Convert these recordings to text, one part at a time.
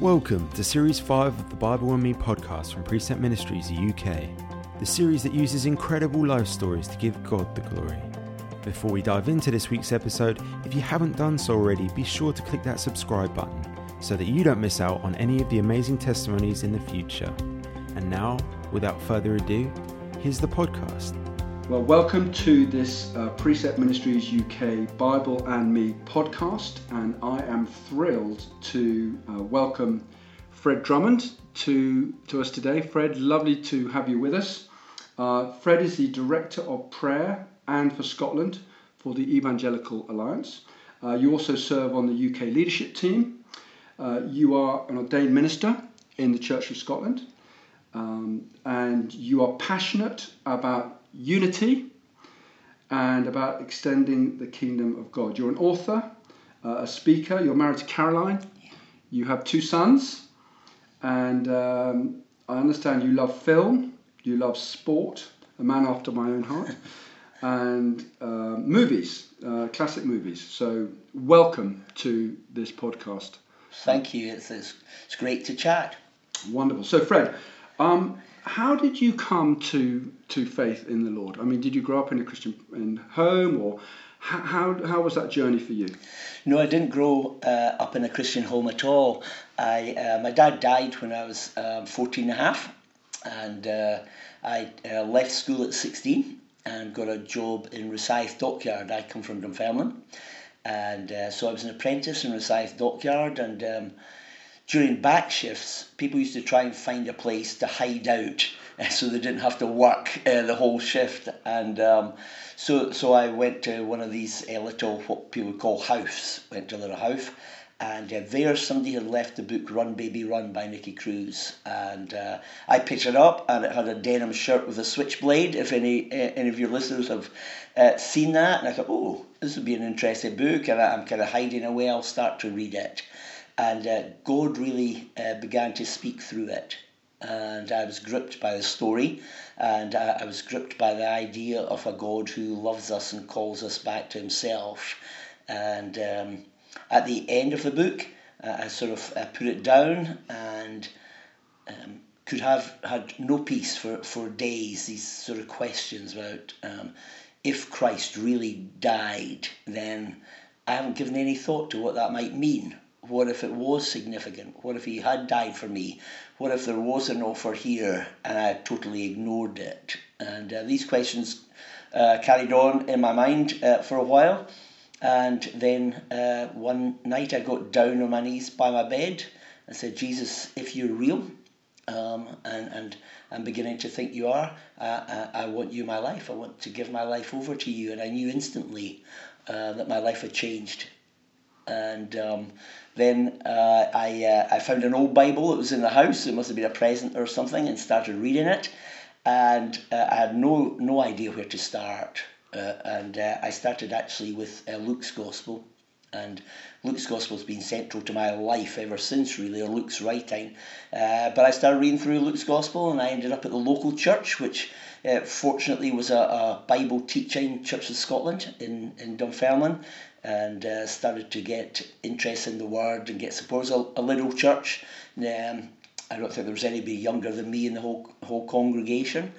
Welcome to Series 5 of the Bible and Me podcast from Precept Ministries UK, the series that uses incredible life stories to give God the glory. Before we dive into this week's episode, if you haven't done so already, be sure to click that subscribe button so that you don't miss out on any of the amazing testimonies in the future. And now, without further ado, here's the podcast. Well, welcome to this uh, Precept Ministries UK Bible and Me podcast, and I am thrilled to uh, welcome Fred Drummond to, to us today. Fred, lovely to have you with us. Uh, Fred is the Director of Prayer and for Scotland for the Evangelical Alliance. Uh, you also serve on the UK leadership team. Uh, you are an ordained minister in the Church of Scotland, um, and you are passionate about unity and about extending the kingdom of God. You're an author, uh, a speaker, you're married to Caroline, you have two sons, and um, I understand you love film, you love sport, a man after my own heart, and uh, movies, uh, classic movies. So, welcome to this podcast. Thank you. It's, it's, it's great to chat. Wonderful. So, Fred, um, how did you come to to faith in the Lord? I mean, did you grow up in a Christian in home, or how how, how was that journey for you? No, I didn't grow uh, up in a Christian home at all. I uh, my dad died when I was um, 14 and a half, and uh, I uh, left school at 16 and got a job in Rosyth Dockyard. I come from Dunfermline, and uh, so I was an apprentice in Rosyth Dockyard, and um, during back shifts, people used to try and find a place to hide out so they didn't have to work uh, the whole shift. And um, so, so I went to one of these uh, little, what people would call house, went to little house. And uh, there, somebody had left the book Run Baby Run by Nicky Cruz. And uh, I picked it up, and it had a denim shirt with a switchblade. If any, uh, any of your listeners have uh, seen that, and I thought, oh, this would be an interesting book. And I, I'm kind of hiding away, I'll start to read it and uh, God really uh, began to speak through it. And I was gripped by the story, and I, I, was gripped by the idea of a God who loves us and calls us back to Himself. And um, at the end of the book, uh, I sort of uh, put it down and um, could have had no peace for, for days. These sort of questions about um, if Christ really died, then I haven't given any thought to what that might mean what if it was significant? What if he had died for me? What if there was an offer here and I totally ignored it? And uh, these questions uh, carried on in my mind uh, for a while. And then uh, one night I got down on my knees by my bed and said, Jesus, if you're real, um, and, and I'm beginning to think you are, uh, uh, I want you my life. I want to give my life over to you. And I knew instantly that my life had changed and um, then uh, I, uh, I found an old Bible that was in the house. It must have been a present or something, and started reading it. And uh, I had no no idea where to start. Uh, and uh, I started actually with uh, Luke's Gospel, and Luke's Gospel has been central to my life ever since, really, or Luke's writing. but I started reading through Luke's Gospel, and I ended up at the local church, which fortunately was a, a Bible teaching Church of Scotland in in Dunfermline and uh, started to get interest in the word and get support. a, a little church. Um, I don't think there was anybody younger than me in the whole whole congregation.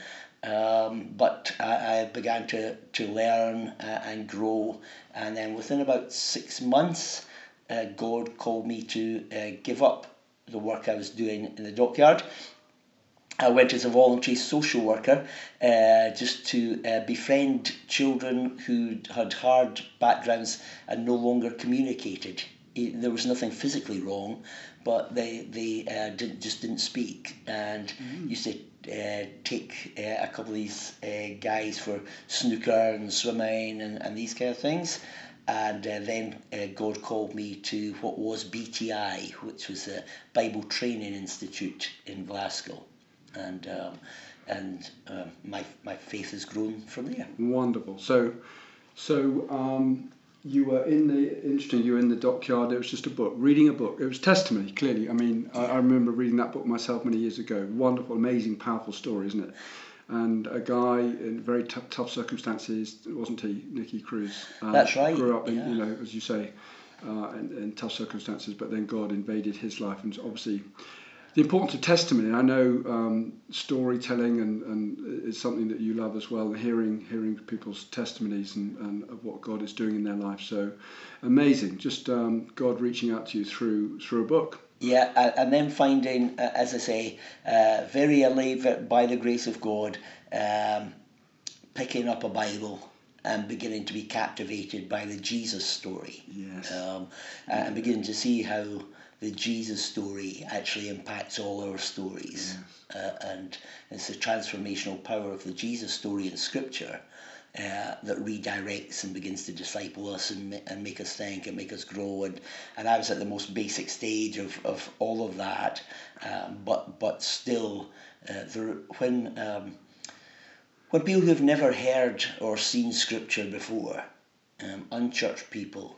Um, but I, I, began to, to learn uh, and grow. And then within about six months, uh, God called me to uh, give up the work I was doing in the dockyard I went as a voluntary social worker uh, just to uh, befriend children who had hard backgrounds and no longer communicated. There was nothing physically wrong, but they they uh, didn't just didn't speak and mm. used to uh, take uh, a couple of these uh, guys for snooker and swimming and, and these kind of things. And uh, then uh, God called me to what was BTI, which was a Bible Training Institute in Glasgow and um, and um, my my faith has grown from there. Wonderful. So, so um, you were in the interesting. You were in the dockyard. It was just a book, reading a book. It was testimony. Clearly, I mean, I, I remember reading that book myself many years ago. Wonderful, amazing, powerful story, isn't it? and a guy in very t- tough circumstances, wasn't he, Nicky Cruz? Um, That's right. Grew up, in, yeah. you know, as you say, uh, in, in tough circumstances, but then God invaded his life, and obviously the importance of testimony. I know um, storytelling and, and is something that you love as well. Hearing hearing people's testimonies and, and of what God is doing in their life. So amazing. Just um, God reaching out to you through through a book. Yeah, and then finding, uh, as I say, uh, very early, by the grace of God, um, picking up a Bible and beginning to be captivated by the Jesus story. Yes. Um, and beginning to see how the Jesus story actually impacts all our stories. Yes. Uh, and it's the transformational power of the Jesus story in Scripture uh, that redirects and begins to disciple us and, and make us think and make us grow. And, and I was at the most basic stage of, of all of that. Um, but, but still, uh, there, when, um, when people who have never heard or seen Scripture before, um, unchurched people,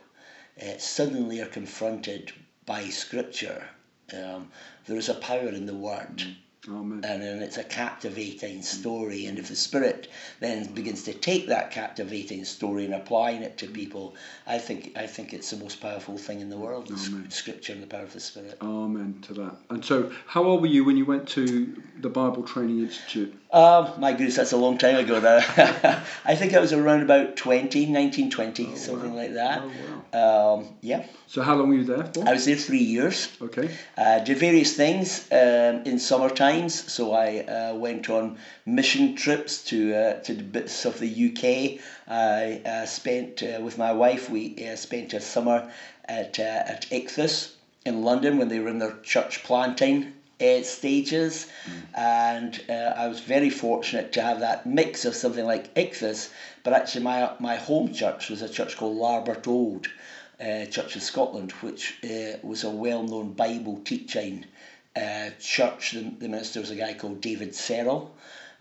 uh, suddenly are confronted by Scripture. Um, there is a power in the Word. Mm. Amen. And, and it's a captivating story. And if the Spirit then begins to take that captivating story and applying it to people, I think I think it's the most powerful thing in the world. Amen. Scripture and the power of the Spirit. Amen to that. And so, how old were you when you went to the Bible Training Institute? Um, my goodness, that's a long time ago now. I think I was around about 20, 1920, Oh, something wow. like that. Oh, Um, yeah, So, how long were you there for? I was there three years. Okay. Uh, did various things um, in summer So I uh, went on mission trips to uh, to bits of the UK. I uh, spent uh, with my wife. We uh, spent a summer at uh, at Ichthus in London when they were in their church planting uh, stages, and uh, I was very fortunate to have that mix of something like Ichthus, but actually my my home church was a church called Larbert Old uh, Church of Scotland, which was a well-known Bible teaching uh, church. The, the minister was a guy called David Searle,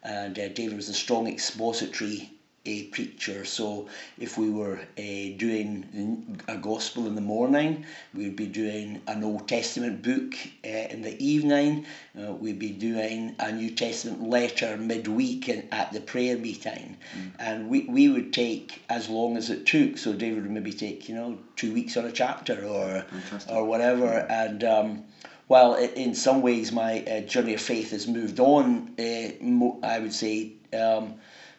and uh, David was a strong expository a preacher. So if we were uh, doing a gospel in the morning, we'd be doing an Old Testament book uh, in the evening. Uh, we'd be doing a New Testament letter midweek in, at the prayer meeting, and we, we would take as long as it took. So David would maybe take you know two weeks on a chapter or or whatever, and. Um, well, i- in some ways, my uh, journey of faith has moved on. Uh, mo- I would say um,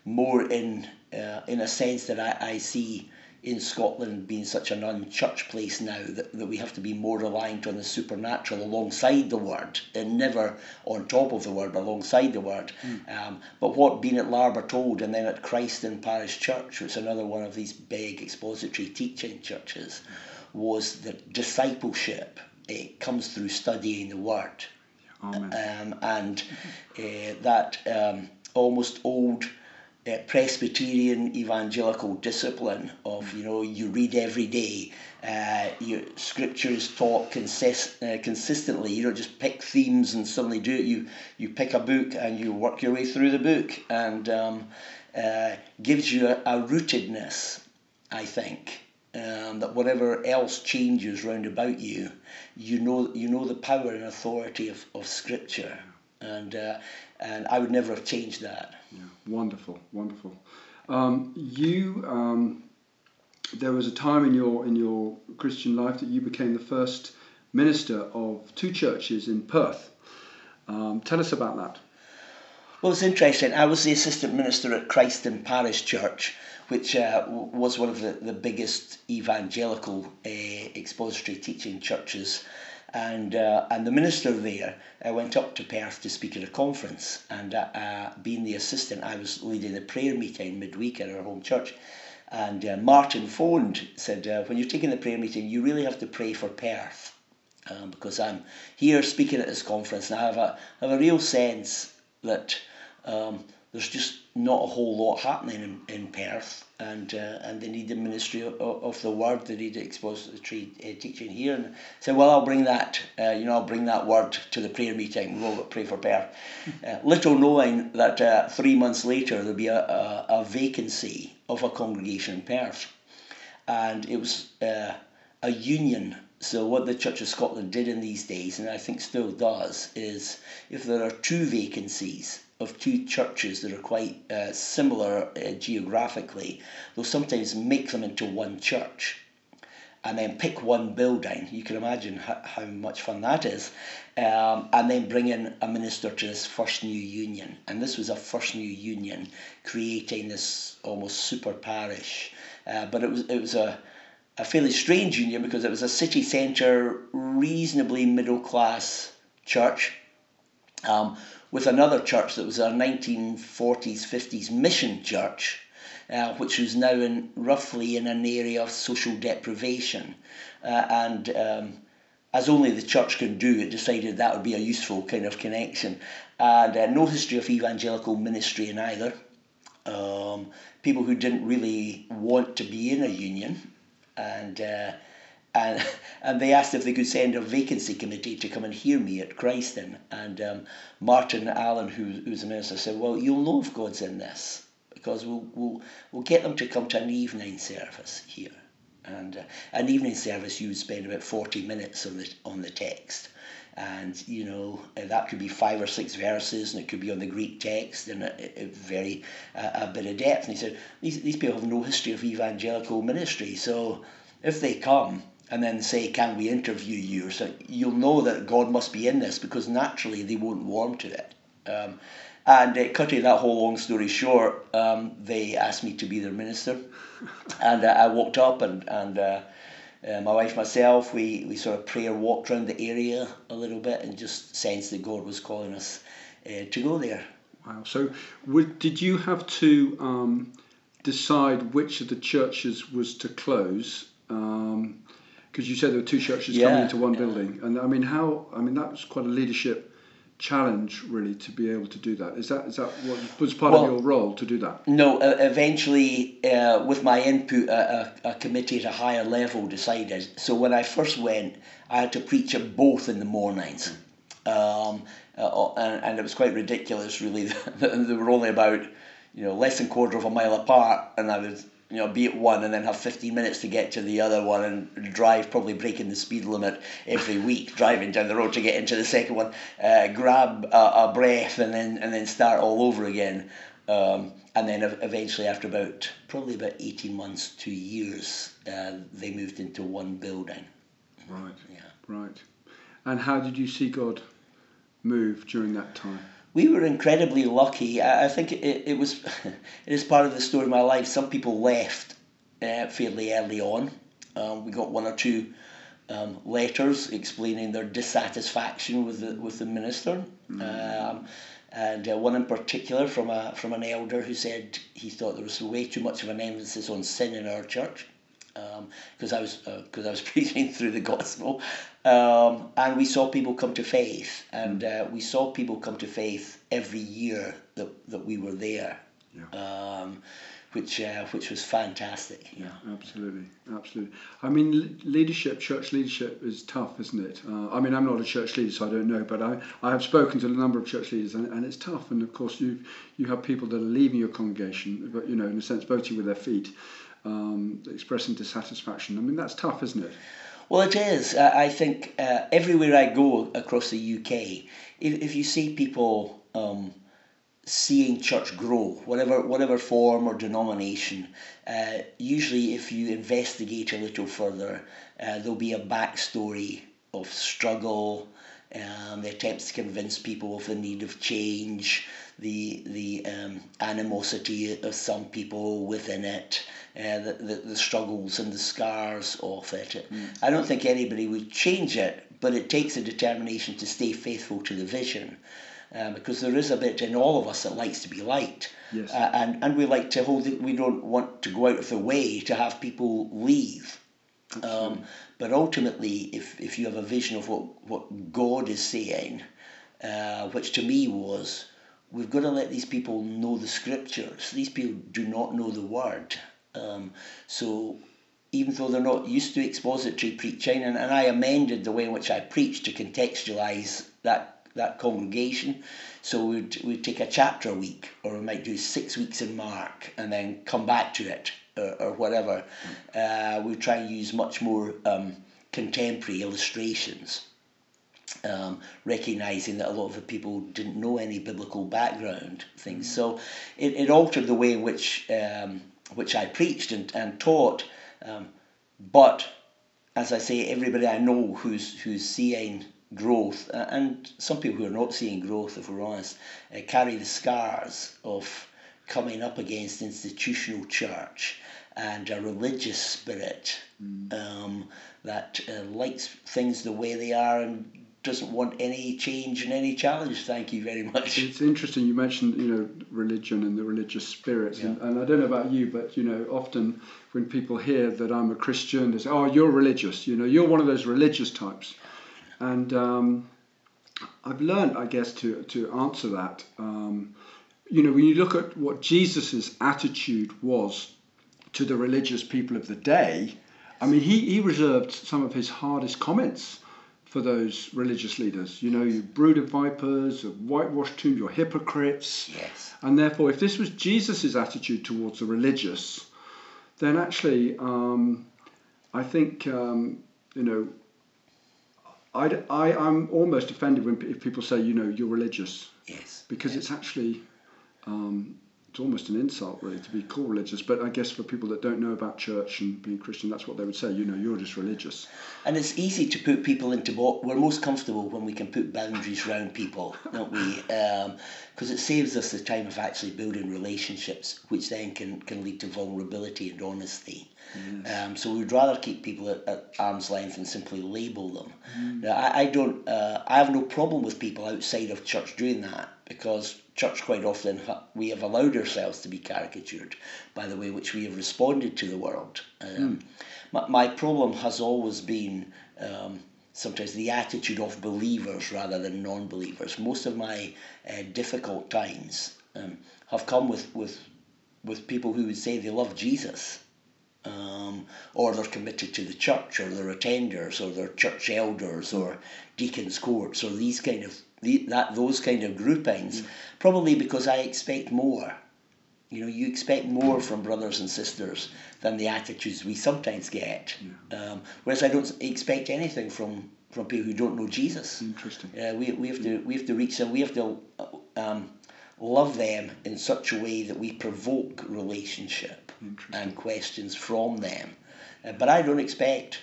more in uh, in a sense that I, I see in Scotland being such an unchurched place now that, that we have to be more reliant on the supernatural alongside the word and never on top of the word but alongside the word. Um, but what being at Larbert Old and then at Chryston Parish Church, which is another one of these big expository teaching churches, was that discipleship it comes through studying the word Amen. um, and uh, that um, almost old uh, Presbyterian evangelical discipline of you know you read every day, uh, your scriptures taught consist, uh, consistently. You don't just pick themes and suddenly do it. You you pick a book and you work your way through the book, and um, uh, gives you a, a rootedness, I think. Um, that whatever else changes round about you, you know you know the power and authority of, of Scripture, and uh, and I would never have changed that. Yeah, wonderful, wonderful. Um, you, um, there was a time in your in your Christian life that you became the first minister of two churches in Perth. Um, tell us about that. Well, it's interesting. I was the assistant minister at Chryston Parish Church, which uh, was one of the, the biggest evangelical uh, expository teaching churches. And, uh, and the minister there uh, went up to Perth to speak at a conference. And uh, uh, being the assistant, I was leading a prayer meeting midweek at our home church. And uh, Martin phoned, said, uh, When you're taking the prayer meeting, you really have to pray for Perth. Um, because I'm here speaking at this conference and I have a, have a real sense that um, there's just not a whole lot happening in, in Perth, and uh, and they need the ministry of, of the word. They need expository uh, teaching here. And said, well, I'll bring that. Uh, you know, I'll bring that word to the prayer meeting. We'll pray for Perth. Uh, little knowing that uh, three months later there'll be a, a, a vacancy of a congregation in Perth, and it was uh, a union. So what the Church of Scotland did in these days, and I think still does, is if there are two vacancies of two churches that are quite uh, similar uh, geographically, they'll sometimes make them into one church. and then pick one building. You can imagine how, how much fun that is. Um, and then bring in a minister to this first new union. And this was a first new union creating this almost super parish. Uh, but it was, it was a, a fairly strange union because it was a city centre, reasonably middle class church. Um, with another church that was a 1940s, 50s mission church, uh, which was now in roughly in an area of social deprivation. Uh, and um, as only the church can do, it decided that would be a useful kind of connection. And uh, no history of evangelical ministry in either. Um, people who didn't really want to be in a union. And uh, and and they asked if they could send a vacancy committee to come and hear me at Chryston. And um, Martin Allen, who, who's the minister, said, "Well, you'll know if God's in this because we'll we'll we'll get them to come to an evening service here." And uh, an evening service, you would spend about forty minutes on the on the text. And you know uh, that could be five or six verses, and it could be on the Greek text, and a, a very uh, a bit of depth. And he said these these people have no history of evangelical ministry, so if they come, and then say, Can we interview you? So you'll know that God must be in this because naturally they won't warm to it. Um, and uh, cutting that whole long story short, um, they asked me to be their minister. and uh, I walked up, and, and uh, uh, my wife, myself, we, we sort of prayer walked around the area a little bit and just sensed that God was calling us uh, to go there. Wow. So, would, did you have to um, decide which of the churches was to close? Um, because you said there were two churches yeah. coming into one building, and I mean, how? I mean, that was quite a leadership challenge, really, to be able to do that. Is that is that what was part well, of your role to do that? No, uh, eventually, uh, with my input, a, a, a, committee at a higher level decided. So when I first went, I had to preach at both in the mornings. Um, uh, and, and it was quite ridiculous, really. they were only about, you know, less than quarter of a mile apart, and I was you know, be at one and then have 15 minutes to get to the other one and drive, probably breaking the speed limit every week, driving down the road to get into the second one, uh, grab a, a, breath and then and then start all over again. Um, and then eventually, after about probably about 18 months, two years, uh, they moved into one building. Right. Yeah. Right. And how did you see God move during that time? We were incredibly lucky. I, I think it, it was it is part of the story of my life. Some people left uh, fairly early on. Um, we got one or two um, letters explaining their dissatisfaction with the with the minister. Mm-hmm. Um, and uh, one in particular from a from an elder who said he thought there was way too much of an emphasis on sin in our church because um, I was because uh, I was preaching through the gospel, um, and we saw people come to faith, and uh, we saw people come to faith every year that, that we were there, yeah. um, which uh, which was fantastic. Yeah, absolutely, absolutely. I mean, leadership, church leadership is tough, isn't it? Uh, I mean, I'm not a church leader, so I don't know, but I, I have spoken to a number of church leaders, and, and it's tough. And of course, you you have people that are leaving your congregation, but you know, in a sense, voting with their feet um, expressing dissatisfaction. I mean, that's tough, isn't it? Well, it is. I think uh, everywhere I go across the UK, if, if you see people um, seeing church grow, whatever whatever form or denomination, uh, usually if you investigate a little further, uh, there'll be a backstory of struggle, um, the attempts to convince people of the need of change, the the um, animosity of some people within it, uh, the, the, the struggles and the scars of it. Mm. I don't think anybody would change it, but it takes a determination to stay faithful to the vision. Uh, because there is a bit in all of us that likes to be liked. Yes. Uh, and, and we like to hold it, we don't want to go out of the way to have people leave. Um, but ultimately, if, if you have a vision of what, what God is saying, uh, which to me was, we've got to let these people know the scriptures. These people do not know the word. Um, so even though they're not used to expository preaching, and, and I amended the way in which I preach to contextualize that that congregation. So we'd, we'd take a chapter a week, or we might do six weeks in Mark and then come back to it, or, or whatever. Uh, we try and use much more um, contemporary illustrations, um, recognizing that a lot of the people didn't know any biblical background things. So it, it altered the way in which um, which I preached and, and taught. Um, but as I say, everybody I know who's who's seeing growth, uh, and some people who are not seeing growth, if we're honest, uh, carry the scars of coming up against institutional church and a religious spirit mm. um, that uh, likes things the way they are and doesn't want any change and any challenge. Thank you very much. It's interesting you mentioned you know religion and the religious spirit, yeah. and, and, I don't know about you, but you know often when people hear that I'm a Christian, they say, "Oh, you're religious." You know, you're one of those religious types, and um, I've learned, I guess, to to answer that. Um, you know, when you look at what Jesus's attitude was to the religious people of the day, I mean, he, he reserved some of his hardest comments for those religious leaders. You know, you brood of vipers, of whitewashed tomb, you're hypocrites. Yes. And therefore, if this was Jesus' attitude towards the religious, then actually, um, I think, um, you know, I, I, I'm almost offended when if people say, you know, you're religious. Yes. Because yes. it's actually um, it's almost an insult really to be called religious but i guess for people that don't know about church and being christian that's what they would say you know you're just religious and it's easy to put people into what we're most comfortable when we can put boundaries around people don't we because um, it saves us the time of actually building relationships which then can, can lead to vulnerability and honesty yes. um, so we'd rather keep people at, at, arm's length and simply label them mm. now, I, I don't uh, i have no problem with people outside of church doing that because church quite often we have allowed ourselves to be caricatured by the way which we have responded to the world. Um, mm. my, my, problem has always been um, sometimes the attitude of believers rather than non-believers. Most of my uh, difficult times um, have come with, with with people who would say they love Jesus. Um, or they're committed to the church, or they're attenders, or they're church elders, or deacons' courts, or these kind of the, that those kind of groupings, mm. probably because I expect more. You know, you expect more from brothers and sisters than the attitudes we sometimes get. Yeah. Um, whereas I don't expect anything from, from people who don't know Jesus. Interesting. Uh, we, we have to we have to reach them. We have to um, love them in such a way that we provoke relationship and questions from them. Uh, but I don't expect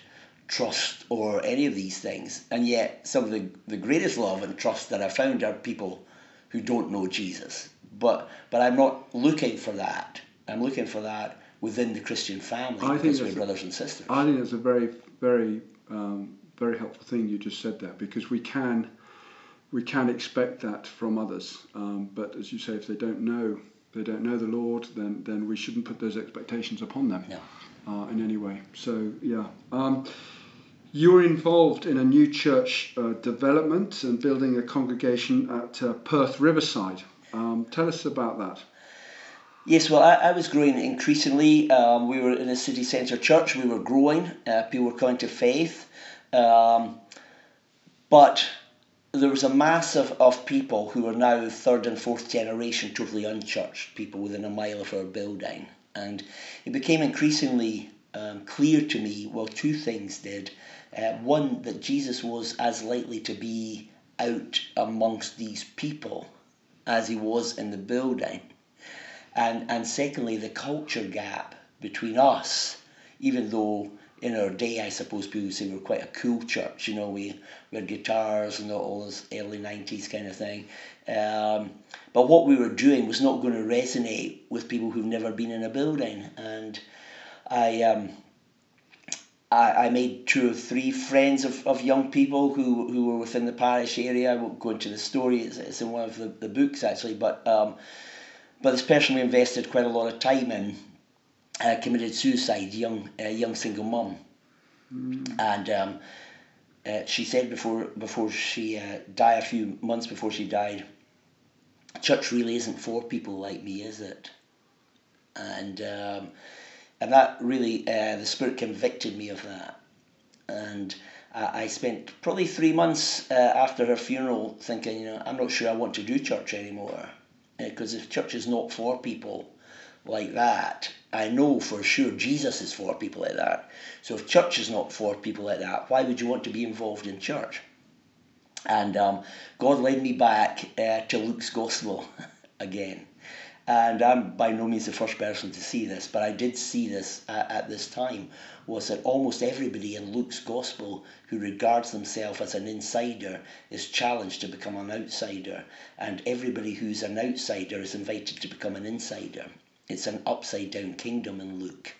trust or any of these things. And yet, some of the, the greatest love and trust that I found are people who don't know Jesus. But but I'm not looking for that. I'm looking for that within the Christian family I because we're brothers and sisters. I think that's a very very um, very helpful thing you just said there because we can we can expect that from others. Um, but as you say, if they don't know they don't know the Lord, then then we shouldn't put those expectations upon them. No. Uh, in any way. So yeah. Um, you were involved in a new church uh, development and building a congregation at uh, Perth Riverside. Um, tell us about that. Yes, well, I, I was growing increasingly. Um, we were in a city centre church, we were growing, uh, people were coming to faith. Um, but there was a mass of, of people who are now third and fourth generation totally unchurched people within a mile of our building. And it became increasingly um, clear to me, well, two things did. Uh, one, that Jesus was as likely to be out amongst these people as he was in the building. And, and secondly, the culture gap between us, even though in our day, I suppose people say we're quite a cool church, you know, we, we had guitars and all this early 90s kind of thing. Um, but what we were doing was not going to resonate with people who've never been in a building. And I, um, I, I made two or three friends of, of young people who, who were within the parish area. I won't go into the story, it's, it's in one of the, the books actually, but um, but this person we invested quite a lot of time in uh, committed suicide, young uh, young single mum, mm. and um, uh, she said before before she uh, died, a few months before she died, church really isn't for people like me, is it? And um, and that really uh, the spirit convicted me of that. And I, spent probably three months uh, after her funeral thinking you know i'm not sure i want to do church anymore. Because uh, if church is not for people like that i know for sure jesus is for people like that. So if church is not for people like that why would you want to be involved in church? And um, god led me back uh, to luke's gospel again and I'm by no means the first person to see this, but I did see this at, at this time, was that almost everybody in Luke's gospel who regards themselves as an insider is challenged to become an outsider, and everybody who's an outsider is invited to become an insider. It's an upside down kingdom in Luke.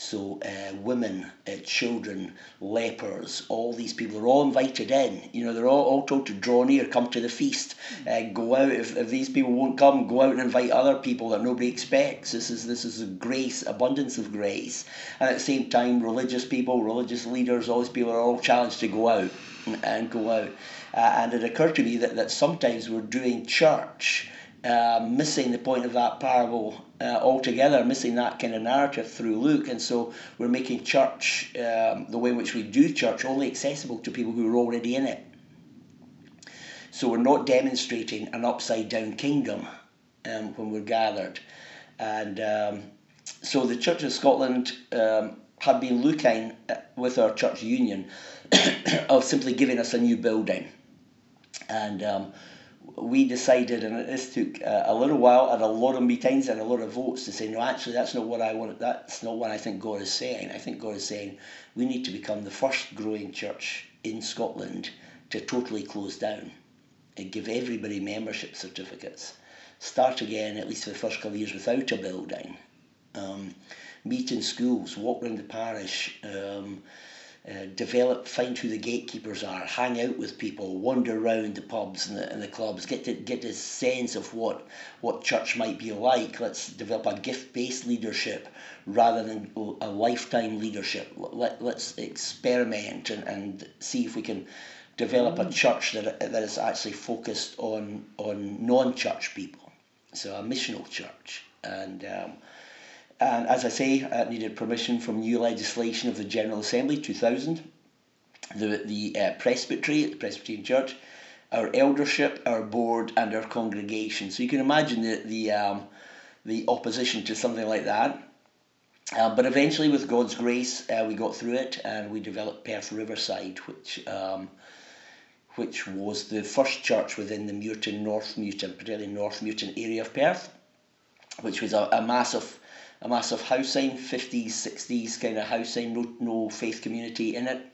So uh, women, uh, children, lepers, all these people are all invited in. You know, they're all, all told to draw near, come to the feast, uh, go out. If, if these people won't come, go out and invite other people that nobody expects. This is this is a grace, abundance of grace. And at the same time, religious people, religious leaders, all these people are all challenged to go out and, and go out. Uh, and it occurred to me that, that sometimes we're doing church uh, missing the point of that parable uh, altogether, missing that kind of narrative through Luke, and so we're making church, um, the way in which we do church, only accessible to people who are already in it. So we're not demonstrating an upside down kingdom um, when we're gathered. And um, so the Church of Scotland um, had been looking at, with our church union of simply giving us a new building. And um, we decided, and this took uh, a little while and a lot of meetings and a lot of votes to say, no, actually, that's not what I want. That's not what I think God is saying. I think God is saying we need to become the first growing church in Scotland to totally close down and give everybody membership certificates. Start again, at least for the first couple of years, without a building. Um, meet in schools, walk around the parish. Um, uh, develop, find who the gatekeepers are, hang out with people, wander around the pubs and the, and the clubs, get to get a sense of what what church might be like. Let's develop a gift-based leadership rather than a lifetime leadership. Let, let's experiment and, and see if we can develop a mm. church that, that is actually focused on on non-church people. So a missional church and um, and as I say, it needed permission from new legislation of the General Assembly 2000, the, the uh, presbytery the Presbyterian Church, our eldership, our board, and our congregation. So you can imagine the, the, um, the opposition to something like that. Uh, but eventually, with God's grace, uh, we got through it and we developed Perth Riverside, which um, which was the first church within the Muirton, North Muirton, particularly North Muirton area of Perth, which was a, a massive a massive housing, 50s, 60s kind of housing, no, no faith community in it.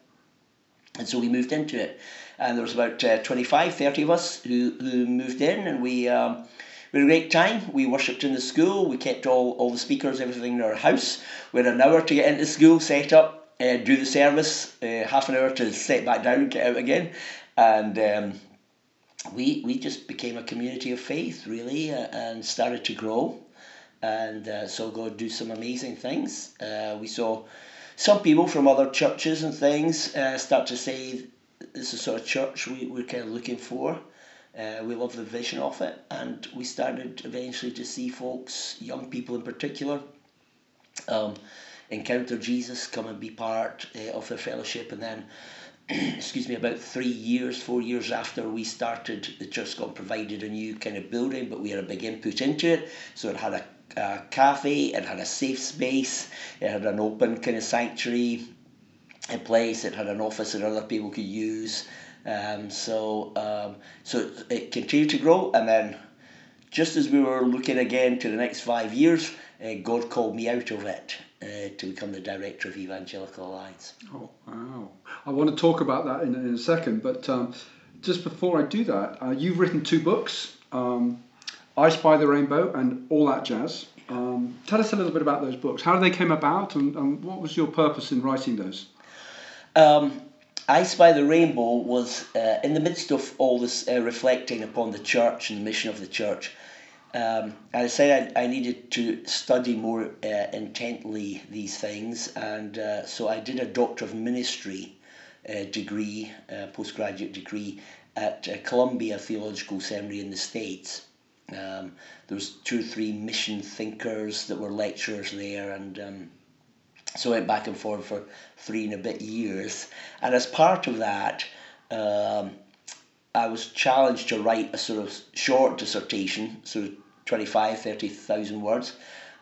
And so we moved into it. And there was about uh, 25, 30 of us who, who moved in, and we, um, we had a great time. We worshipped in the school, we kept all, all the speakers, everything in our house. We had an hour to get into school, set up, uh, do the service, uh, half an hour to set back down, get out again. And um, we, we just became a community of faith, really, uh, and started to grow and uh, saw God do some amazing things. Uh, we saw some people from other churches and things uh, start to say this is the sort of church we, we're kind of looking for. Uh, we love the vision of it, and we started eventually to see folks, young people in particular, um, encounter Jesus, come and be part uh, of their fellowship, and then excuse me, about three years, four years after we started, the church got provided a new kind of building, but we had a big input into it. So it had a a cafe, it had a safe space, it had an open kind of sanctuary a place, it had an office that other people could use. Um, so um, so it continued to grow, and then just as we were looking again to the next five years, uh, God called me out of it uh, to become the director of Evangelical Alliance. Oh wow! I want to talk about that in, in a second, but um, just before I do that, uh, you've written two books. Um, I Spy the Rainbow and all that jazz. Um, tell us a little bit about those books. How they came about, and, and what was your purpose in writing those? Um, I Spy the Rainbow was uh, in the midst of all this uh, reflecting upon the church and the mission of the church. Um, I decided I, I, needed to study more uh, intently these things, and uh, so I did a Doctor of Ministry uh, degree, uh, postgraduate degree at Columbia Theological Seminary in the States. Um, there was two or three mission thinkers that were lecturers there, and um, so I went back and forth for three and a bit years. And as part of that, um, I was challenged to write a sort of short dissertation, sort of 25, 30,000 words.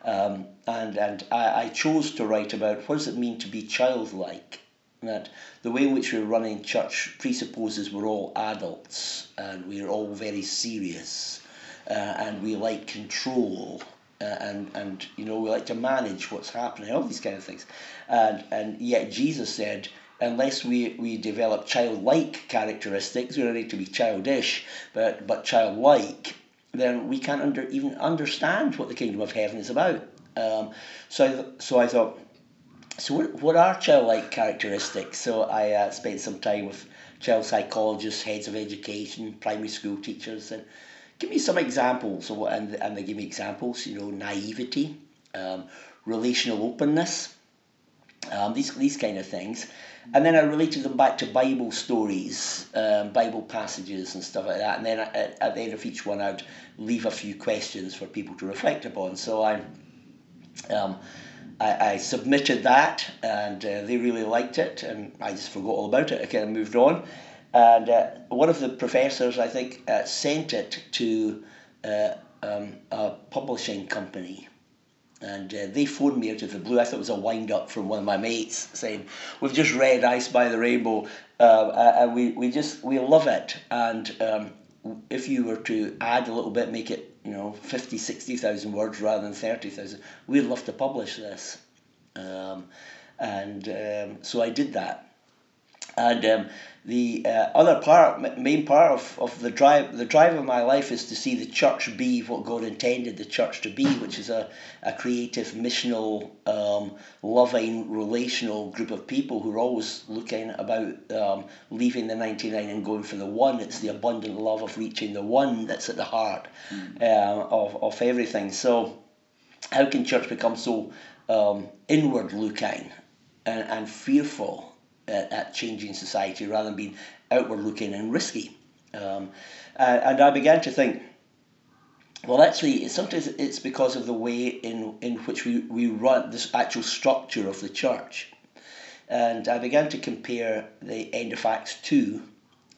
Um, and and I, I chose to write about what does it mean to be childlike. That the way in which we're running church presupposes we're all adults and we're all very serious uh, and we like control uh, and and you know we like to manage what's happening, all these kind of things, and and yet Jesus said. Unless we, we develop childlike characteristics, we don't need to be childish, but, but childlike, then we can't under, even understand what the kingdom of heaven is about. Um, so, so I thought, so what, what are childlike characteristics? So I uh, spent some time with child psychologists, heads of education, primary school teachers, and give me some examples what, and, and they give me examples, you know, naivety, um, relational openness, um, these, these kind of things. And then I related them back to Bible stories, um, Bible passages and stuff like that. And then at, at the end of each one, I'd leave a few questions for people to reflect upon. So I, um, I, I submitted that, and uh, they really liked it, and I just forgot all about it. I kind of moved on. And uh, one of the professors, I think, uh, sent it to uh, um, a publishing company. And uh, they phoned me out of the blue. I thought it was a wind up from one of my mates saying, We've just read I Spy the Rainbow, uh, and we, we just we love it. And um, if you were to add a little bit, make it you know 50, 60,000 words rather than 30,000, we'd love to publish this. Um, and um, so I did that. And um, the uh, other part, main part of, of the drive, the drive of my life is to see the church be what God intended the church to be, which is a, a creative, missional, um, loving, relational group of people who are always looking about um, leaving the 99 and going for the one. It's the abundant love of reaching the one that's at the heart mm. of, of everything. So, how can church become so um, inward looking and, and fearful? At, at changing society rather than being outward looking and risky. Um, and, and I began to think, well, actually, sometimes it's because of the way in, in which we, we run this actual structure of the church. And I began to compare the end of Acts 2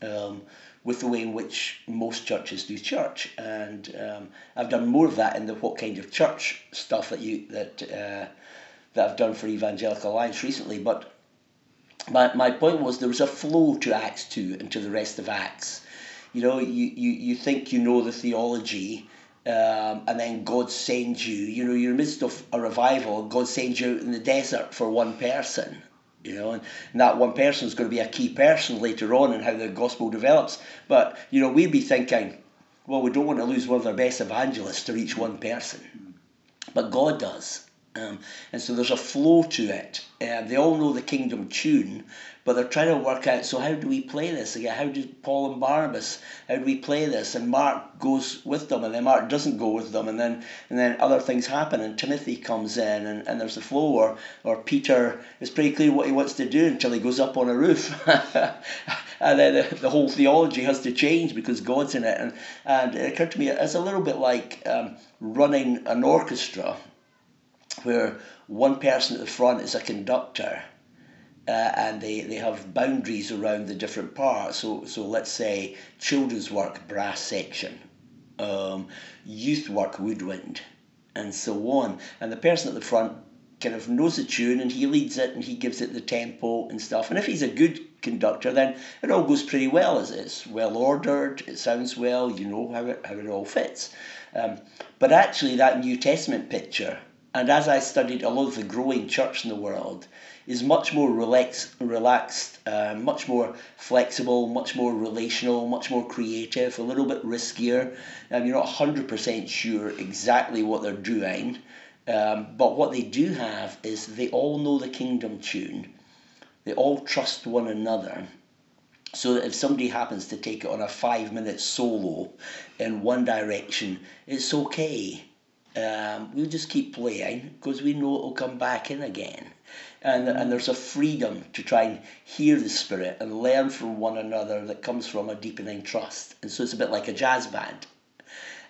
um, with the way in which most churches do church. And um, I've done more of that in the what kind of church stuff that you that uh, that I've done for Evangelical Alliance recently. But my, my point was there was a flow to Acts 2 and to the rest of Acts. You know, you, you, you think you know the theology, um, and then God sends you, you know, you're in the midst of a revival, God sends you out in the desert for one person. You know, and, and that one person is going to be a key person later on in how the gospel develops. But, you know, we'd be thinking, well, we don't want to lose one of our best evangelists to reach one person. But God does. Um, and so there's a flow to it. Um, they all know the kingdom tune, but they're trying to work out so how do we play this again? How did Paul and Barnabas? How do we play this? And Mark goes with them, and then Mark doesn't go with them, and then and then other things happen, and Timothy comes in, and, and there's a flow. Or or Peter is pretty clear what he wants to do until he goes up on a roof, and then the, the, whole theology has to change because God's in it. And and it occurred to me it's a little bit like um, running an orchestra where one person at the front is a conductor uh, and they, they have boundaries around the different parts. So, so let's say children's work, brass section, um, youth work, woodwind, and so on. And the person at the front kind of knows the tune and he leads it and he gives it the tempo and stuff. And if he's a good conductor, then it all goes pretty well. As it's well ordered, it sounds well, you know how it, how it all fits. Um, but actually, that New Testament picture and as I studied a lot of the growing church in the world, is much more relax, relaxed, uh, much more flexible, much more relational, much more creative, a little bit riskier. Um, you're not 100% sure exactly what they're doing, um, but what they do have is they all know the kingdom tune, they all trust one another. So that if somebody happens to take it on a five minute solo in one direction, it's okay um, we'll just keep playing because we know it'll come back in again. And, and there's a freedom to try and hear the Spirit and learn from one another that comes from a deepening trust. And so it's a bit like a jazz band.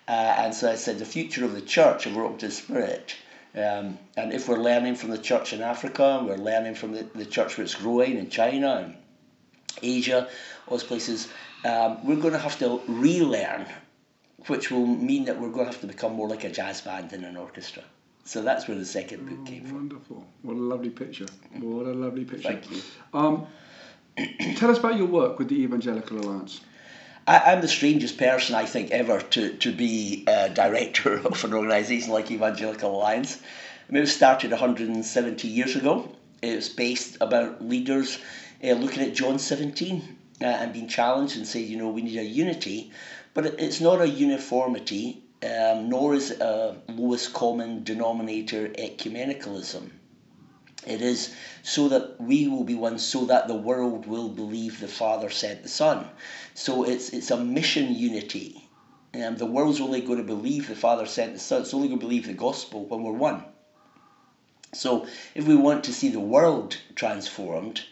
Uh, and so I said, the future of the church, if we're open to the Spirit, um, and if we're learning from the church in Africa, and we're learning from the, the church where it's growing in China and Asia, all those places, um, we're going to have to relearn which will mean that we're going to have to become more like a jazz band than an orchestra. So that's where the second book oh, came from. Wonderful. What a lovely picture. What a lovely picture. Thank you. Um, tell us about your work with the Evangelical Alliance. I, am the strangest person I think ever to, to be a director of an organisation like Evangelical Alliance. I mean, it was started 170 years ago. It was based about leaders uh, looking at John 17 uh, and being challenged and say, you know, we need a unity, but it's not a uniformity, um, nor is it a lowest common denominator ecumenicalism. It is so that we will be one, so that the world will believe the Father sent the Son. So it's it's a mission unity. Um, the world's only going to believe the Father sent the Son. It's only going to believe the gospel when we're one. So if we want to see the world transformed,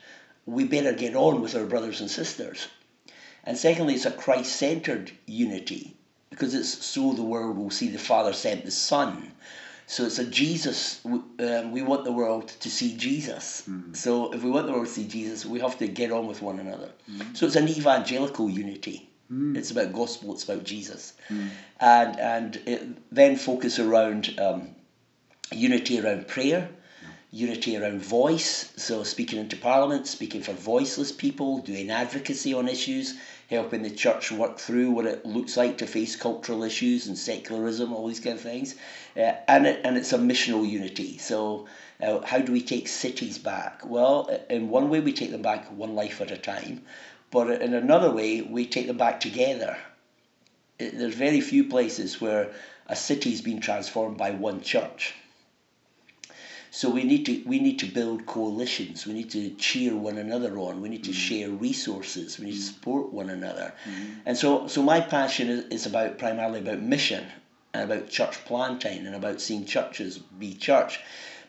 we better get on with our brothers and sisters. And secondly, it's a Christ centered unity because it's so the world will see the Father sent the Son. So it's a Jesus. Um, we want the world to see Jesus. Mm. So if we want the world to see Jesus, we have to get on with one another. Mm. So it's an evangelical unity. Mm. It's about gospel. It's about Jesus, hmm. and and it then focus around um, unity around prayer, unity around voice. So speaking into Parliament, speaking for voiceless people, doing advocacy on issues, helping the church work through what it looks like to face cultural issues and secularism, all these kind of things. Uh, and, it, and it's a missional unity. So, uh, how do we take cities back? Well, in one way, we take them back one life at a time, but in another way, we take them back together. It, there's very few places where a city's been transformed by one church. So we need to we need to build coalitions. We need to cheer one another on. We need to mm. share resources. We need to support one another. Mm. And so so my passion is, is about primarily about mission and about church planting and about seeing churches be church.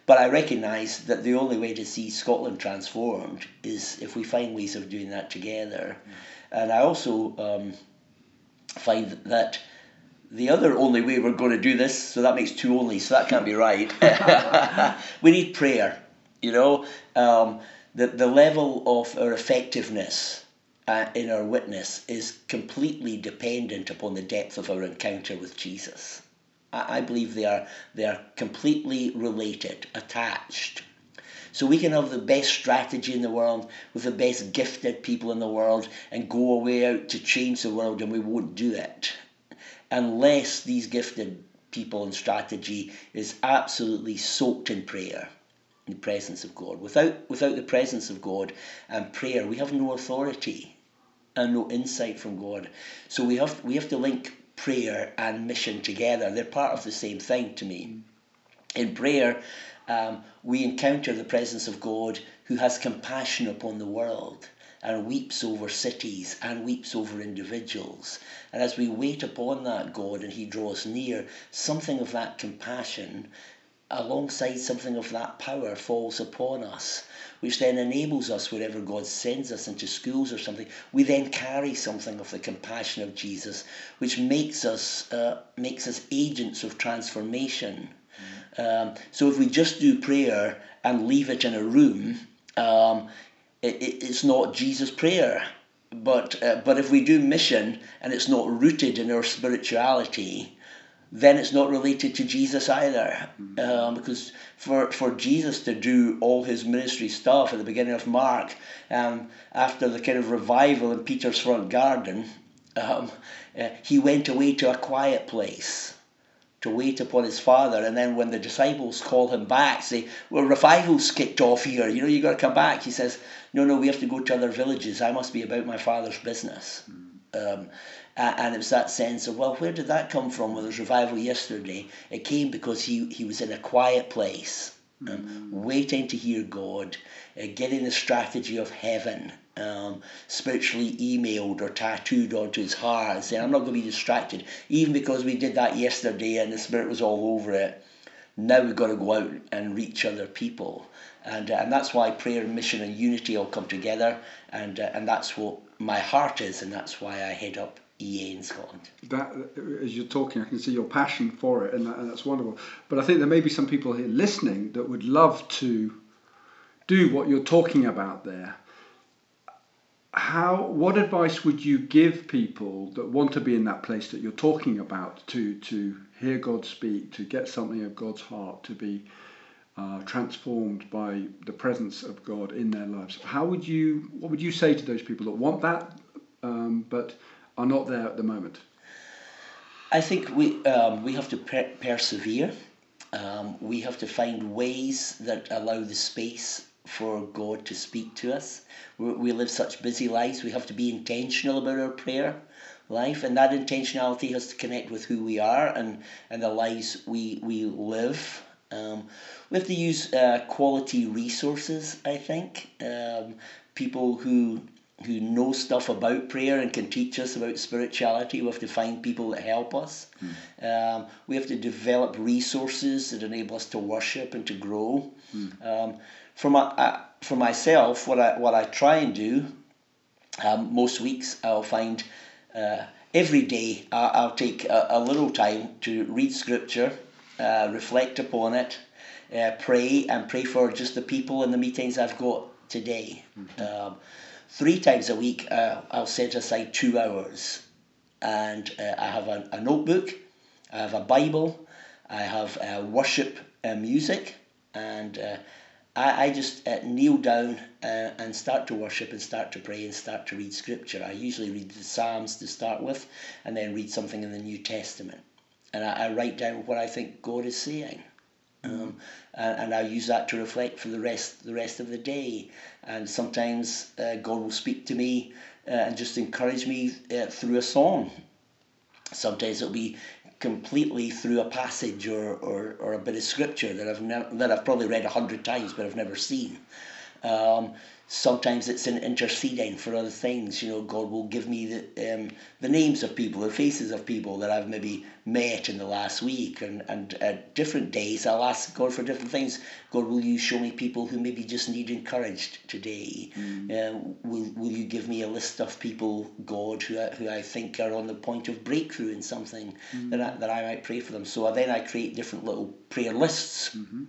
But I recognise that the only way to see Scotland transformed is if we find ways of doing that together. Mm. And I also um, find that the other only way we're going to do this, so that makes two only, so that can't be right. we need prayer, you know. Um, the, the level of our effectiveness uh, in our witness is completely dependent upon the depth of our encounter with Jesus. I, I believe they are, they are completely related, attached. So we can have the best strategy in the world with the best gifted people in the world and go away out to change the world and we won't do it unless these gifted people and strategy is absolutely soaked in prayer in the presence of God. Without without the presence of God and prayer, we have no authority and no insight from God. So we have we have to link prayer and mission together. They're part of the same thing to me. In prayer, um, we encounter the presence of God who has compassion upon the world and weeps over cities and weeps over individuals. And as we wait upon that God and He draws near, something of that compassion alongside something of that power falls upon us, which then enables us, wherever God sends us into schools or something, we then carry something of the compassion of Jesus, which makes us uh, makes us agents of transformation. Mm. Um, so if we just do prayer and leave it in a room, um, it, it, it's not Jesus' prayer. But, uh, but if we do mission and it's not rooted in our spirituality, then it's not related to Jesus either. Mm-hmm. Um, because for, for Jesus to do all his ministry stuff at the beginning of Mark, um, after the kind of revival in Peter's front garden, um, uh, he went away to a quiet place to wait upon his father. And then when the disciples call him back, say, Well, revival's kicked off here, you know, you've got to come back. He says, No, no, we have to go to other villages. I must be about my father's business. Um, and it was that sense of, well, where did that come from? Well, there was revival yesterday. It came because he, he was in a quiet place, um, mm. waiting to hear God, uh, getting the strategy of heaven um, spiritually emailed or tattooed onto his heart, saying, I'm not going to be distracted. Even because we did that yesterday and the Spirit was all over it, now we've got to go out and reach other people. And, uh, and that's why prayer, and mission, and unity all come together. And, uh, and that's what my heart is, and that's why I head up EA in Scotland. That, as you're talking, I can see your passion for it, and, that, and that's wonderful. But I think there may be some people here listening that would love to do what you're talking about there how what advice would you give people that want to be in that place that you're talking about to to hear God speak, to get something of God's heart, to be transformed by the presence of God in their lives? How would you what would you say to those people that want that, um, but are not there at the moment? I think we um, we have to per- persevere. Um, we have to find ways that allow the space for God to speak to us. we we live such busy lives. We have to be intentional about our prayer life, and that intentionality has to connect with who we are and, and the lives we we live. Um, we have to use uh, quality resources. I think um, people who who know stuff about prayer and can teach us about spirituality. We have to find people that help us. Mm. Um, we have to develop resources that enable us to worship and to grow. Mm. Um, for my uh, for myself, what I what I try and do um, most weeks, I'll find uh, every day I'll, I'll take a, a, little time to read scripture, uh, reflect upon it, uh, pray, and pray for just the people and the meetings I've got today. Mm-hmm. Um, three times a week, uh, I'll set aside two hours, and uh, I have a, a, notebook, I have a Bible, I have uh, worship uh, music, and uh, I, I just uh, kneel down and start to worship and start to pray and start to read scripture. I usually read the Psalms to start with, and then read something in the New Testament, and I, I write down what I think God is saying. Um, and, and I use that to reflect for the rest the rest of the day. And sometimes uh, God will speak to me uh, and just encourage me uh, through a song. Sometimes it'll be completely through a passage or, or, or a bit of scripture that I've never that I've probably read a hundred times but I've never seen. Um, sometimes it's in interceding for other things. You know, God will give me the um, the names of people, the faces of people that I've maybe met in the last week, and and at different days I'll ask God for different things. God, will you show me people who maybe just need encouraged today? Mm. Uh, will Will you give me a list of people, God, who I, who I think are on the point of breakthrough in something mm. that I, that I might pray for them? So then I create different little prayer lists. Mm-hmm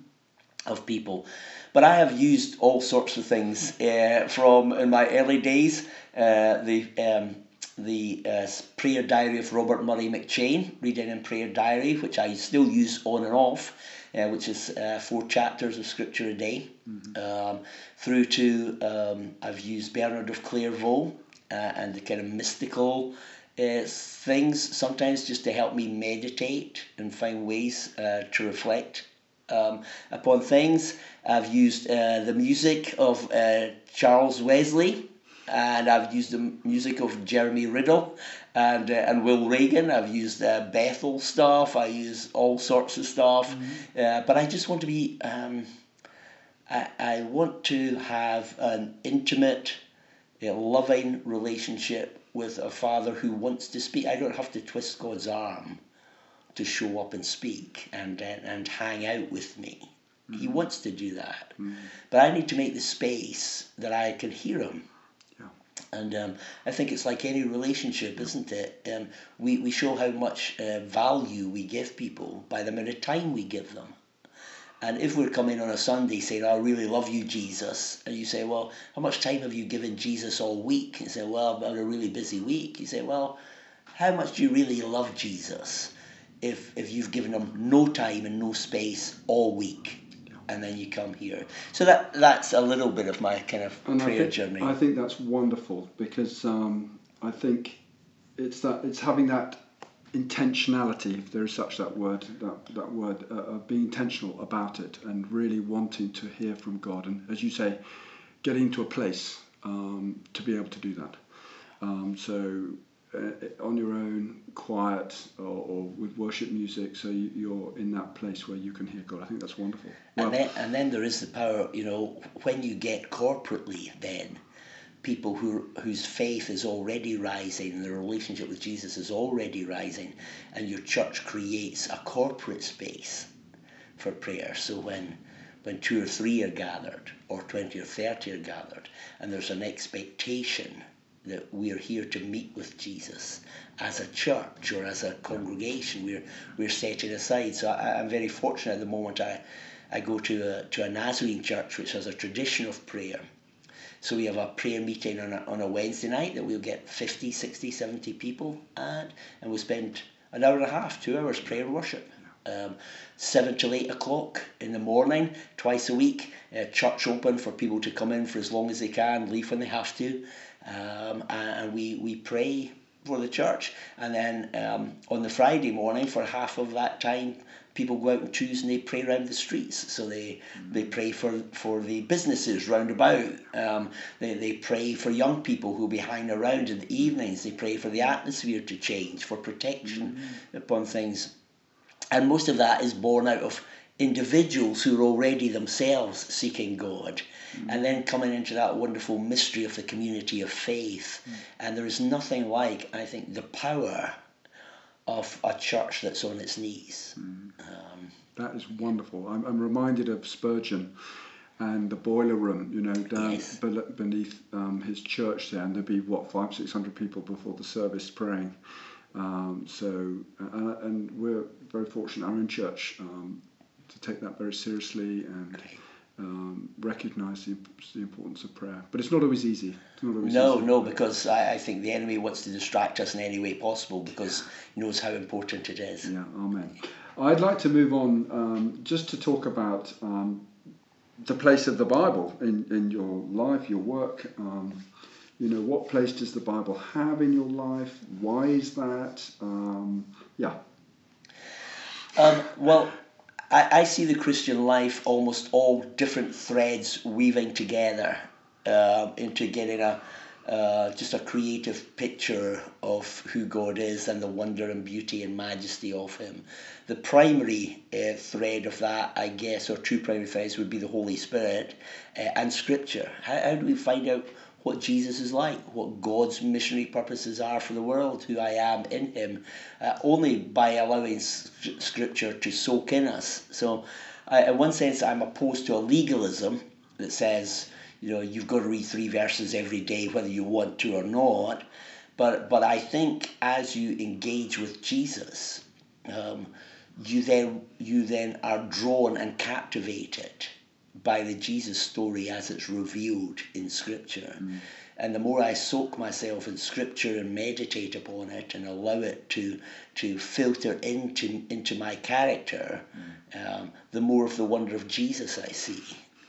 of people. But I have used all sorts of things uh, from in my early days. Uh, the um, the uh, prayer diary of Robert Murray McCheyne, reading in prayer diary, which I still use on and off, uh, which is uh, four chapters of scripture a day, mm-hmm. um, through to um, I've used Bernard of Clairvaux uh, and the kind of mystical uh, things sometimes just to help me meditate and find ways uh, to reflect um, upon things. I've used uh, the music of uh, Charles Wesley, and I've used the music of Jeremy Riddle and uh, and Will Reagan. I've used uh, Bethel stuff. I use all sorts of stuff, mm-hmm. Uh, but I just want to be. Um, I, I want to have an intimate, a loving relationship with a father who wants to speak. I don't have to twist God's arm to show up and speak and and, and hang out with me. Mm-hmm. He wants to do that, mm-hmm. but I need to make the space that I can hear him. Yeah. And um, I think it's like any relationship, isn't it? Um, we, we show how much uh, value we give people by the amount of time we give them. And if we're coming on a Sunday saying, I really love you, Jesus, and you say, Well, how much time have you given Jesus all week? You say, Well, I've had a really busy week. You say, Well, how much do you really love Jesus? If if you've given them no time and no space all week and then you come here. So that that's a little bit of my kind of and prayer I think, journey. I think that's wonderful because um, I think it's that it's having that intentionality, if there is such that word, that that word, uh, uh, being intentional about it and really wanting to hear from God, and as you say, getting to a place um, to be able to do that. Um, so uh, on your own, quiet, or, or, with worship music, so you, are in that place where you can hear God. I think that's wonderful. Well, and then, and then there is the power, you know, when you get corporately, then people who whose faith is already rising and their relationship with Jesus is already rising, and your church creates a corporate space for prayer. So when when two or three are gathered, or twenty or thirty are gathered, and there's an expectation that we're here to meet with Jesus as a church or as a congregation. We're we're setting aside. So I, am very fortunate at the moment. I I go to a to a Nazarene church which has a tradition of prayer. So we have a prayer meeting on a, on a Wednesday night that we'll get 50, 60, 70 people at, and we'll spend an hour and a half, two hours prayer worship. Um, seven till eight o'clock in the morning, twice a week. Uh, church open for people to come in for as long as they can, leave when they have to. Um, and we, we pray for the church. And then um, on the Friday morning, for half of that time, people go out and choose and they pray around the streets. So they mm. they pray for, for the businesses round about. Um, they, they pray for young people who will be hanging around in the evenings. They pray for the atmosphere to change, for protection mm. upon things. And most of that is born out of individuals who are already themselves seeking God mm. and then coming into that wonderful mystery of the community of faith. Mm. And there is nothing like, I think, the power of a church that's on its knees. Mm. Um, that is wonderful. I'm, I'm reminded of Spurgeon and the boiler room, you know, down yes. beneath um, his church there, and there'd be what five, six hundred people before the service praying. Um, so, uh, and we're very fortunate, our own church, um, to take that very seriously and um, recognise the, the, importance of prayer. But it's not always easy. Not always no, easy. no, because I, I, think the enemy wants to distract us in any way possible because he knows how important it is. Yeah, amen. I'd like to move on um, just to talk about um, the place of the Bible in, in your life, your work. Um, you know, what place does the Bible have in your life? Why is that? Um, yeah. Um, well, I, I see the Christian life almost all different threads weaving together uh, into getting a uh, just a creative picture of who God is and the wonder and beauty and majesty of Him. The primary uh, thread of that, I guess, or two primary threads would be the Holy Spirit uh, and Scripture. How, how do we find out what Jesus is like, what God's missionary purposes are for the world, who I am in Him, uh, only by allowing Scripture to soak in us. So, uh, in one sense, I'm opposed to a legalism that says, you know, you've got to read three verses every day, whether you want to or not. But, but I think as you engage with Jesus, um, you then you then are drawn and captivated by the Jesus story as it's revealed in Scripture. Mm. And the more I soak myself in Scripture and meditate upon it and allow it to to filter into into my character, mm. um, the more of the wonder of Jesus I see.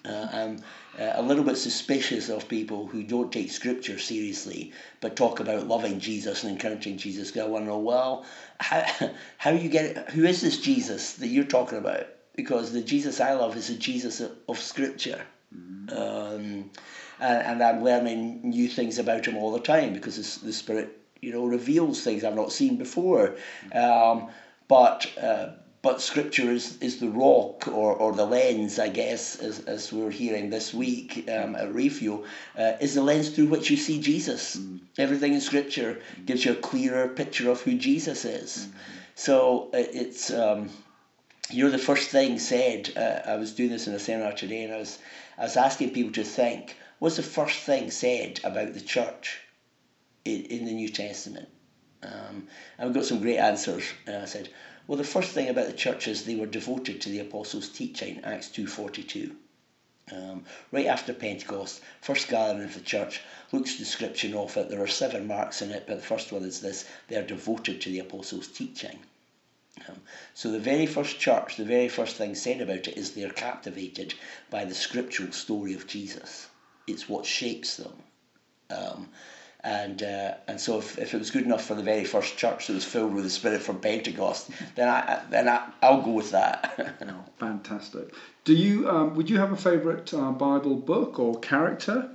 Uh, I'm uh, a little bit suspicious of people who don't take Scripture seriously, but talk about loving Jesus and encountering Jesus. I want to know, well, how how you get it? Who is this Jesus that you're talking about? Because the Jesus I love is the Jesus of Scripture. Mm-hmm. Um, and, and, I'm learning new things about him all the time because the Spirit, you know, reveals things I've not seen before. Mm-hmm. Um, but uh, but Scripture is, is the rock or, or the lens, I guess, as, as we're hearing this week um, at Refuel, uh, is the lens through which you see Jesus. Mm-hmm. Everything in Scripture gives you a clearer picture of who Jesus is. Mm-hmm. So uh, it's. Um, you know, the first thing said, uh, I was doing this in a seminar today, and I was, I was asking people to think, what's the first thing said about the church in, in the New Testament? Um, and we got some great answers. And I said, well, the first thing about the church is they were devoted to the apostles' teaching, Acts 2.42. Um, right after Pentecost, first gathering of the church, Luke's description of it. There are seven marks in it, but the first one is this, they are devoted to the apostles' teaching. Um, so the very first church, the very first thing said about it is they're captivated by the scriptural story of Jesus. It's what shapes them. Um, and uh, and so if, if it was good enough for the very first church that was filled with the Spirit from Pentecost, then I then I, I'll go with that. fantastic. Do you um, would you have a favourite uh, Bible book or character?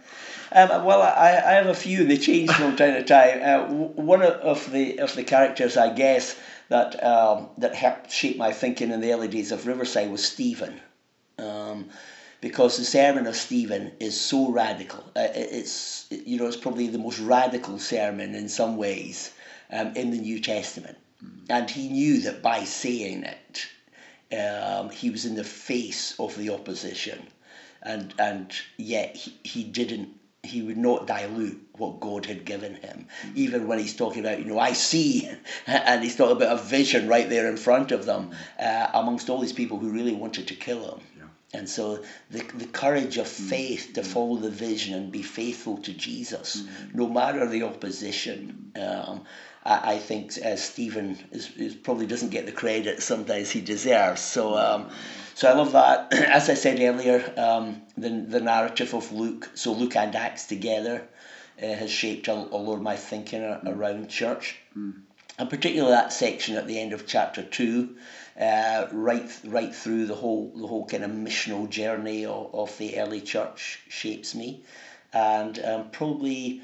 Um, well, I, I have a few. They change from time to time. Uh, one of the of the characters, I guess, that um, that helped shape my thinking in the early days of Riverside was Stephen. Um, because the sermon of Stephen is so radical. Uh, it's you know it's probably the most radical sermon in some ways um, in the New Testament, mm. and he knew that by saying it, um, he was in the face of the opposition, and and yet he, he didn't he would not dilute what God had given him. Even when he's talking about, you know, I see, and he's talking about a vision right there in front of them, uh, amongst all these people who really wanted to kill him. Yeah. And so the, the courage of mm. faith to mm. follow the vision and be faithful to Jesus, mm. no matter the opposition. Um, I, I think uh, Stephen is, is, probably doesn't get the credit sometimes he deserves. So um, so I love that. As I said earlier, um, the, the narrative of Luke, so Luke and Acts together, uh, has shaped a, a, lot of my thinking around church. Mm. And particularly that section at the end of chapter two, uh, right right through the whole the whole kind of missional journey of, of the early church shapes me, and um, probably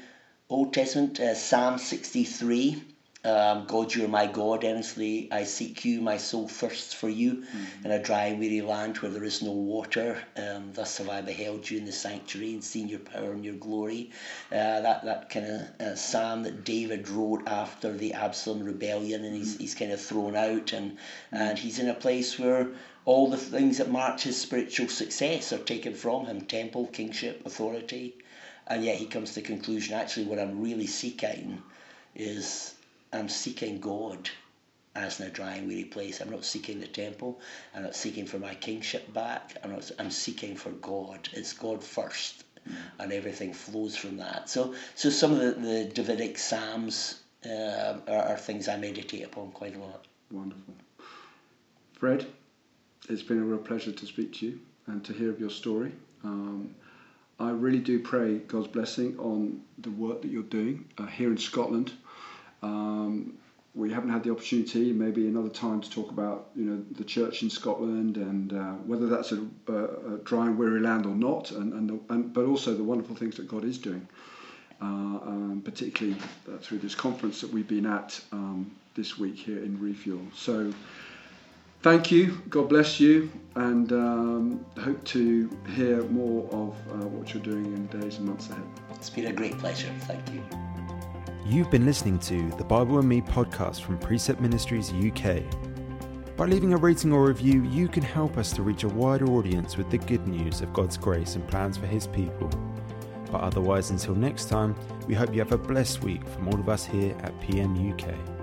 Old Testament uh, Psalm sixty three um, God, you are my God, earnestly I seek you, my soul thirsts for you mm-hmm. in a dry weary land where there is no water. Um, thus have I beheld you in the sanctuary and seen your power and your glory. Uh, that that kind of uh, psalm that David wrote after the Absalom rebellion, and he's, mm-hmm. he's kind of thrown out, and, and he's in a place where all the things that mark his spiritual success are taken from him temple, kingship, authority. And yet he comes to the conclusion actually, what I'm really seeking is I'm seeking God as in a dry and weary place. I'm not seeking the temple. I'm not seeking for my kingship back. I'm not. I'm seeking for God. It's God first, and everything flows from that. So, so some of the, the Davidic psalms uh, are, are things I meditate upon quite a lot. Wonderful, Fred. It's been a real pleasure to speak to you and to hear of your story. Um, I really do pray God's blessing on the work that you're doing uh, here in Scotland. Um, we haven't had the opportunity, maybe another time, to talk about you know the church in Scotland and uh, whether that's a, a, dry and weary land or not, and, and, the, and, but also the wonderful things that God is doing, uh, um, particularly uh, through this conference that we've been at um, this week here in Refuel. So. Thank you, God bless you, and um, hope to hear more of uh, what you're doing in days and months ahead. It's been a great pleasure. Thank you. You've been listening to the Bible and Me podcast from Precept Ministries UK. By leaving a rating or review, you can help us to reach a wider audience with the good news of God's grace and plans for His people. But otherwise, until next time, we hope you have a blessed week from all of us here at PM UK.